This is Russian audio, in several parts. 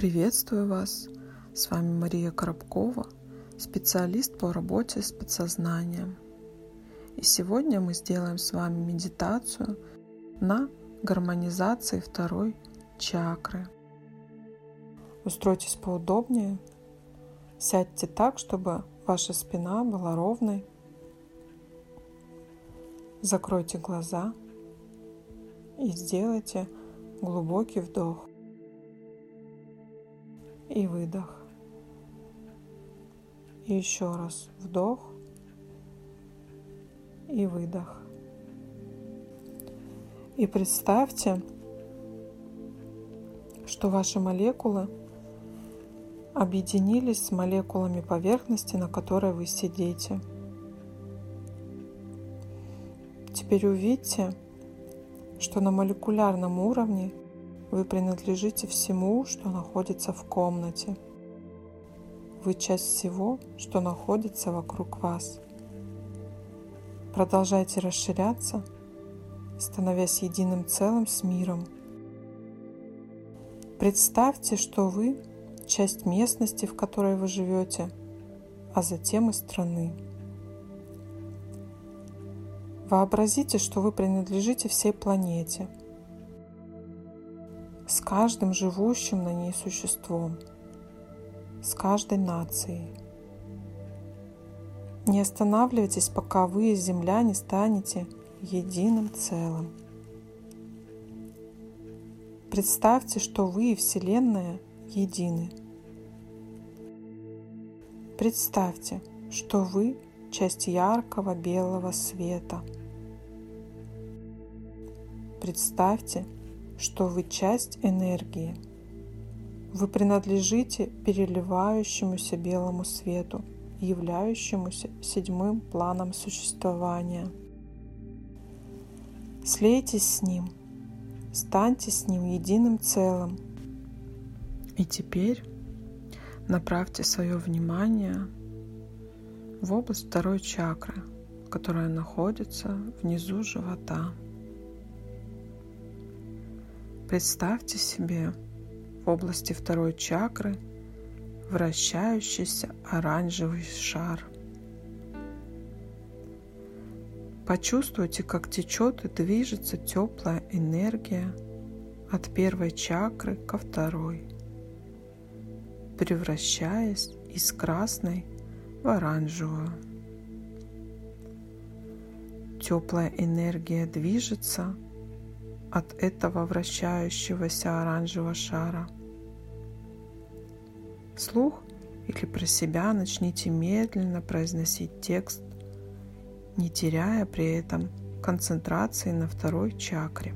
Приветствую вас! С вами Мария Коробкова, специалист по работе с подсознанием. И сегодня мы сделаем с вами медитацию на гармонизации второй чакры. Устройтесь поудобнее, сядьте так, чтобы ваша спина была ровной. Закройте глаза и сделайте глубокий вдох и выдох. И еще раз вдох и выдох. И представьте, что ваши молекулы объединились с молекулами поверхности, на которой вы сидите. Теперь увидьте, что на молекулярном уровне вы принадлежите всему, что находится в комнате. Вы часть всего, что находится вокруг вас. Продолжайте расширяться, становясь единым целым с миром. Представьте, что вы часть местности, в которой вы живете, а затем и страны. Вообразите, что вы принадлежите всей планете – с каждым живущим на ней существом, с каждой нацией. Не останавливайтесь, пока вы, Земля, не станете единым целым. Представьте, что вы и Вселенная едины. Представьте, что вы часть яркого белого света. Представьте, что вы часть энергии. Вы принадлежите переливающемуся белому свету, являющемуся седьмым планом существования. Слейтесь с ним, станьте с ним единым целым. И теперь направьте свое внимание в область второй чакры, которая находится внизу живота. Представьте себе в области второй чакры вращающийся оранжевый шар. Почувствуйте, как течет и движется теплая энергия от первой чакры ко второй, превращаясь из красной в оранжевую. Теплая энергия движется от этого вращающегося оранжевого шара. Слух или про себя начните медленно произносить текст, не теряя при этом концентрации на второй чакре.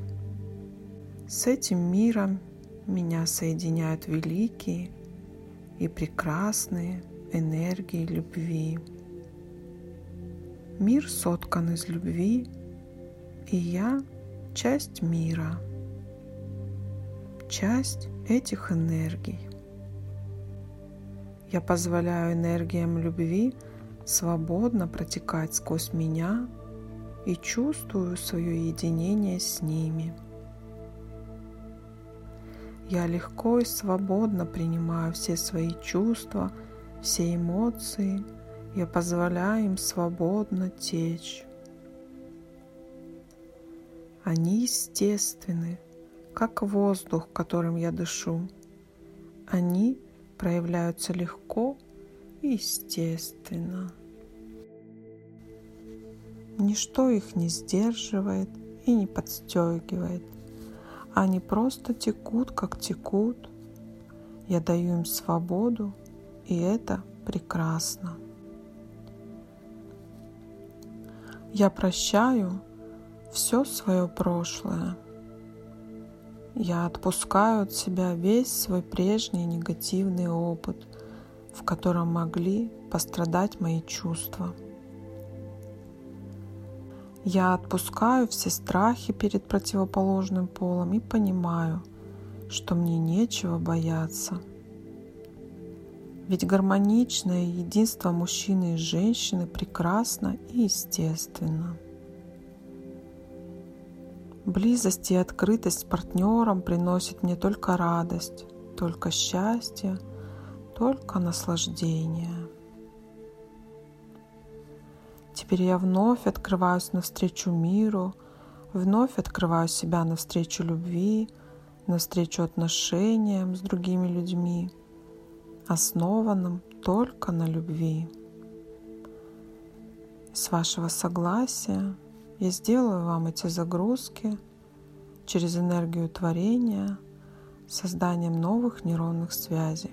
С этим миром меня соединяют великие и прекрасные энергии любви. Мир соткан из любви, и я часть мира, часть этих энергий. Я позволяю энергиям любви свободно протекать сквозь меня и чувствую свое единение с ними. Я легко и свободно принимаю все свои чувства, все эмоции. Я позволяю им свободно течь. Они естественны, как воздух, которым я дышу. Они проявляются легко и естественно. Ничто их не сдерживает и не подстегивает. Они просто текут, как текут. Я даю им свободу, и это прекрасно. Я прощаю все свое прошлое. Я отпускаю от себя весь свой прежний негативный опыт, в котором могли пострадать мои чувства. Я отпускаю все страхи перед противоположным полом и понимаю, что мне нечего бояться. Ведь гармоничное единство мужчины и женщины прекрасно и естественно. Близость и открытость с партнером приносит мне только радость, только счастье, только наслаждение. Теперь я вновь открываюсь навстречу миру, вновь открываю себя навстречу любви, навстречу отношениям с другими людьми, основанным только на любви. С вашего согласия я сделаю вам эти загрузки через энергию творения, созданием новых нейронных связей.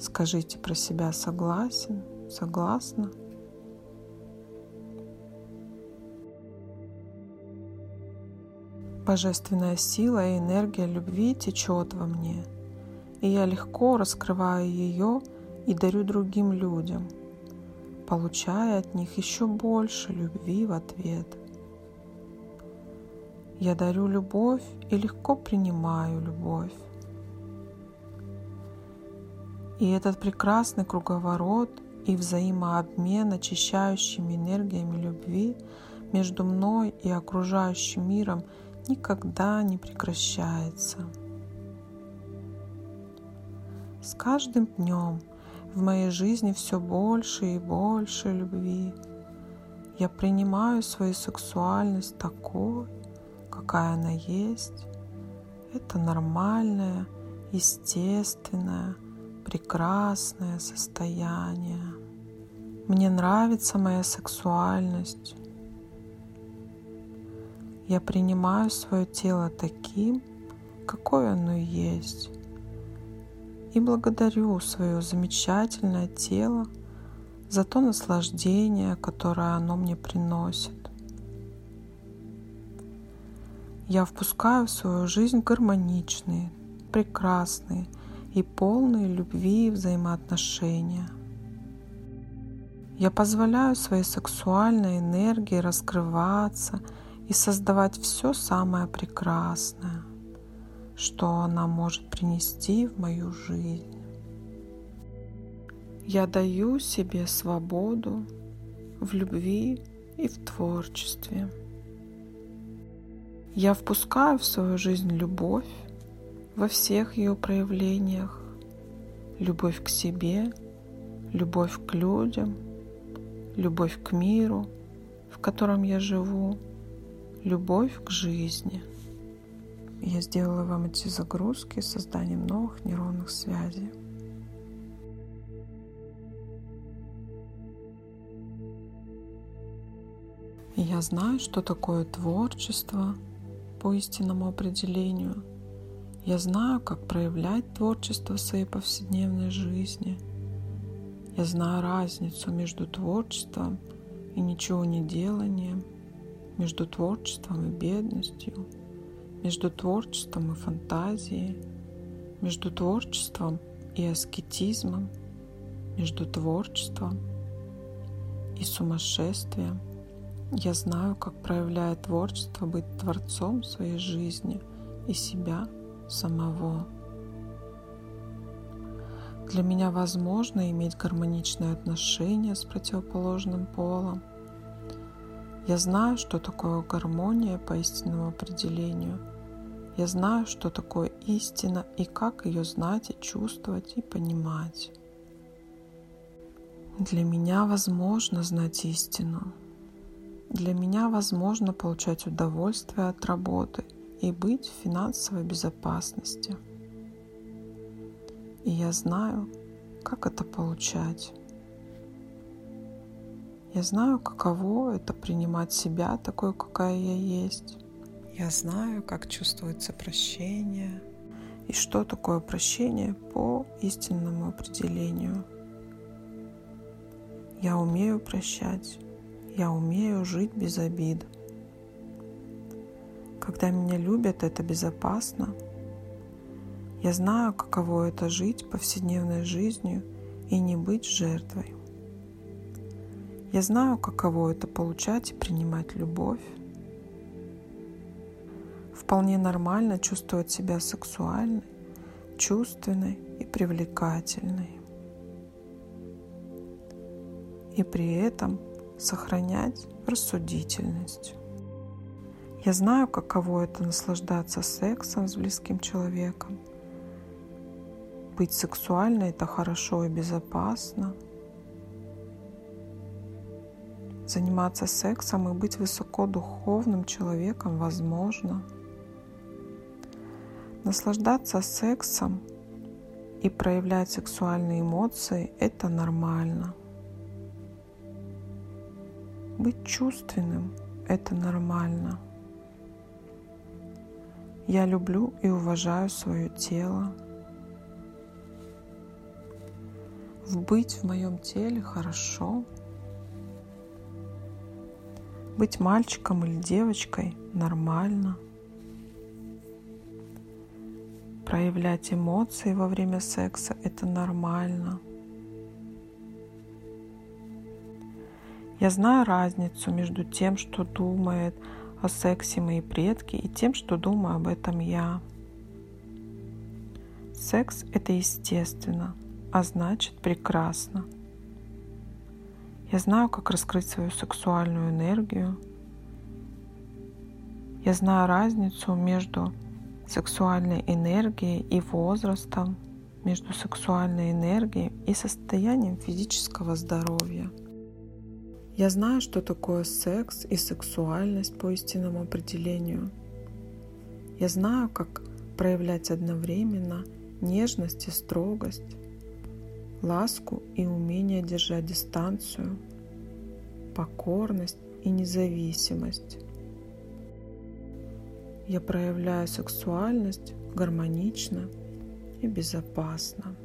Скажите про себя согласен, согласна. Божественная сила и энергия любви течет во мне, и я легко раскрываю ее и дарю другим людям, получая от них еще больше любви в ответ. Я дарю любовь и легко принимаю любовь. И этот прекрасный круговорот и взаимообмен очищающими энергиями любви между мной и окружающим миром – никогда не прекращается. С каждым днем в моей жизни все больше и больше любви. Я принимаю свою сексуальность такой, какая она есть. Это нормальное, естественное, прекрасное состояние. Мне нравится моя сексуальность. Я принимаю свое тело таким, какое оно есть. И благодарю свое замечательное тело за то наслаждение, которое оно мне приносит. Я впускаю в свою жизнь гармоничные, прекрасные и полные любви и взаимоотношения. Я позволяю своей сексуальной энергии раскрываться – и создавать все самое прекрасное, что она может принести в мою жизнь. Я даю себе свободу в любви и в творчестве. Я впускаю в свою жизнь любовь во всех ее проявлениях, любовь к себе, любовь к людям, любовь к миру, в котором я живу, любовь к жизни. Я сделала вам эти загрузки с созданием новых нейронных связей. Я знаю, что такое творчество по истинному определению. Я знаю, как проявлять творчество в своей повседневной жизни. Я знаю разницу между творчеством и ничего не деланием – между творчеством и бедностью, между творчеством и фантазией, между творчеством и аскетизмом, между творчеством и сумасшествием. Я знаю, как проявляет творчество быть творцом своей жизни и себя самого. Для меня возможно иметь гармоничные отношения с противоположным полом – я знаю, что такое гармония по истинному определению. Я знаю, что такое истина и как ее знать и чувствовать и понимать. Для меня возможно знать истину. Для меня возможно получать удовольствие от работы и быть в финансовой безопасности. И я знаю, как это получать. Я знаю, каково это принимать себя такой, какая я есть. Я знаю, как чувствуется прощение и что такое прощение по истинному определению. Я умею прощать, я умею жить без обид. Когда меня любят, это безопасно. Я знаю, каково это жить повседневной жизнью и не быть жертвой. Я знаю, каково это получать и принимать любовь. Вполне нормально чувствовать себя сексуальной, чувственной и привлекательной. И при этом сохранять рассудительность. Я знаю, каково это наслаждаться сексом с близким человеком. быть сексуальной это хорошо и безопасно. Заниматься сексом и быть высокодуховным человеком возможно. Наслаждаться сексом и проявлять сексуальные эмоции – это нормально. Быть чувственным – это нормально. Я люблю и уважаю свое тело. Быть в моем теле хорошо. Быть мальчиком или девочкой нормально. Проявлять эмоции во время секса – это нормально. Я знаю разницу между тем, что думает о сексе мои предки, и тем, что думаю об этом я. Секс – это естественно, а значит прекрасно. Я знаю, как раскрыть свою сексуальную энергию. Я знаю разницу между сексуальной энергией и возрастом, между сексуальной энергией и состоянием физического здоровья. Я знаю, что такое секс и сексуальность по истинному определению. Я знаю, как проявлять одновременно нежность и строгость, ласку и умение держать дистанцию, покорность и независимость. Я проявляю сексуальность гармонично и безопасно.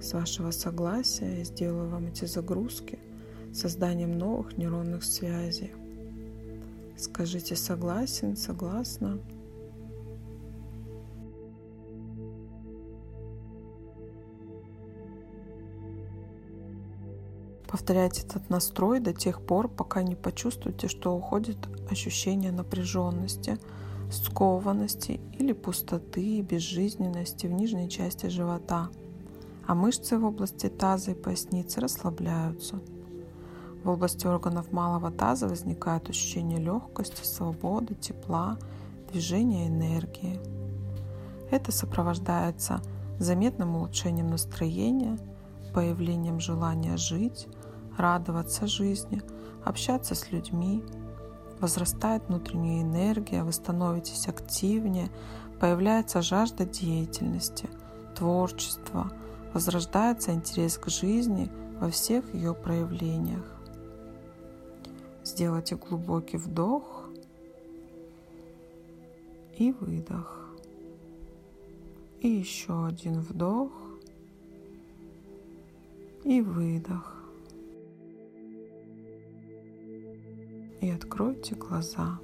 С вашего согласия я сделаю вам эти загрузки созданием новых нейронных связей. Скажите согласен, согласна. Повторяйте этот настрой до тех пор, пока не почувствуете, что уходит ощущение напряженности – скованности или пустоты и безжизненности в нижней части живота, а мышцы в области таза и поясницы расслабляются. В области органов малого таза возникает ощущение легкости, свободы, тепла, движения энергии. Это сопровождается заметным улучшением настроения, появлением желания жить, радоваться жизни, общаться с людьми, возрастает внутренняя энергия, вы становитесь активнее, появляется жажда деятельности, творчества, возрождается интерес к жизни во всех ее проявлениях. Сделайте глубокий вдох и выдох. И еще один вдох и выдох. И откройте глаза.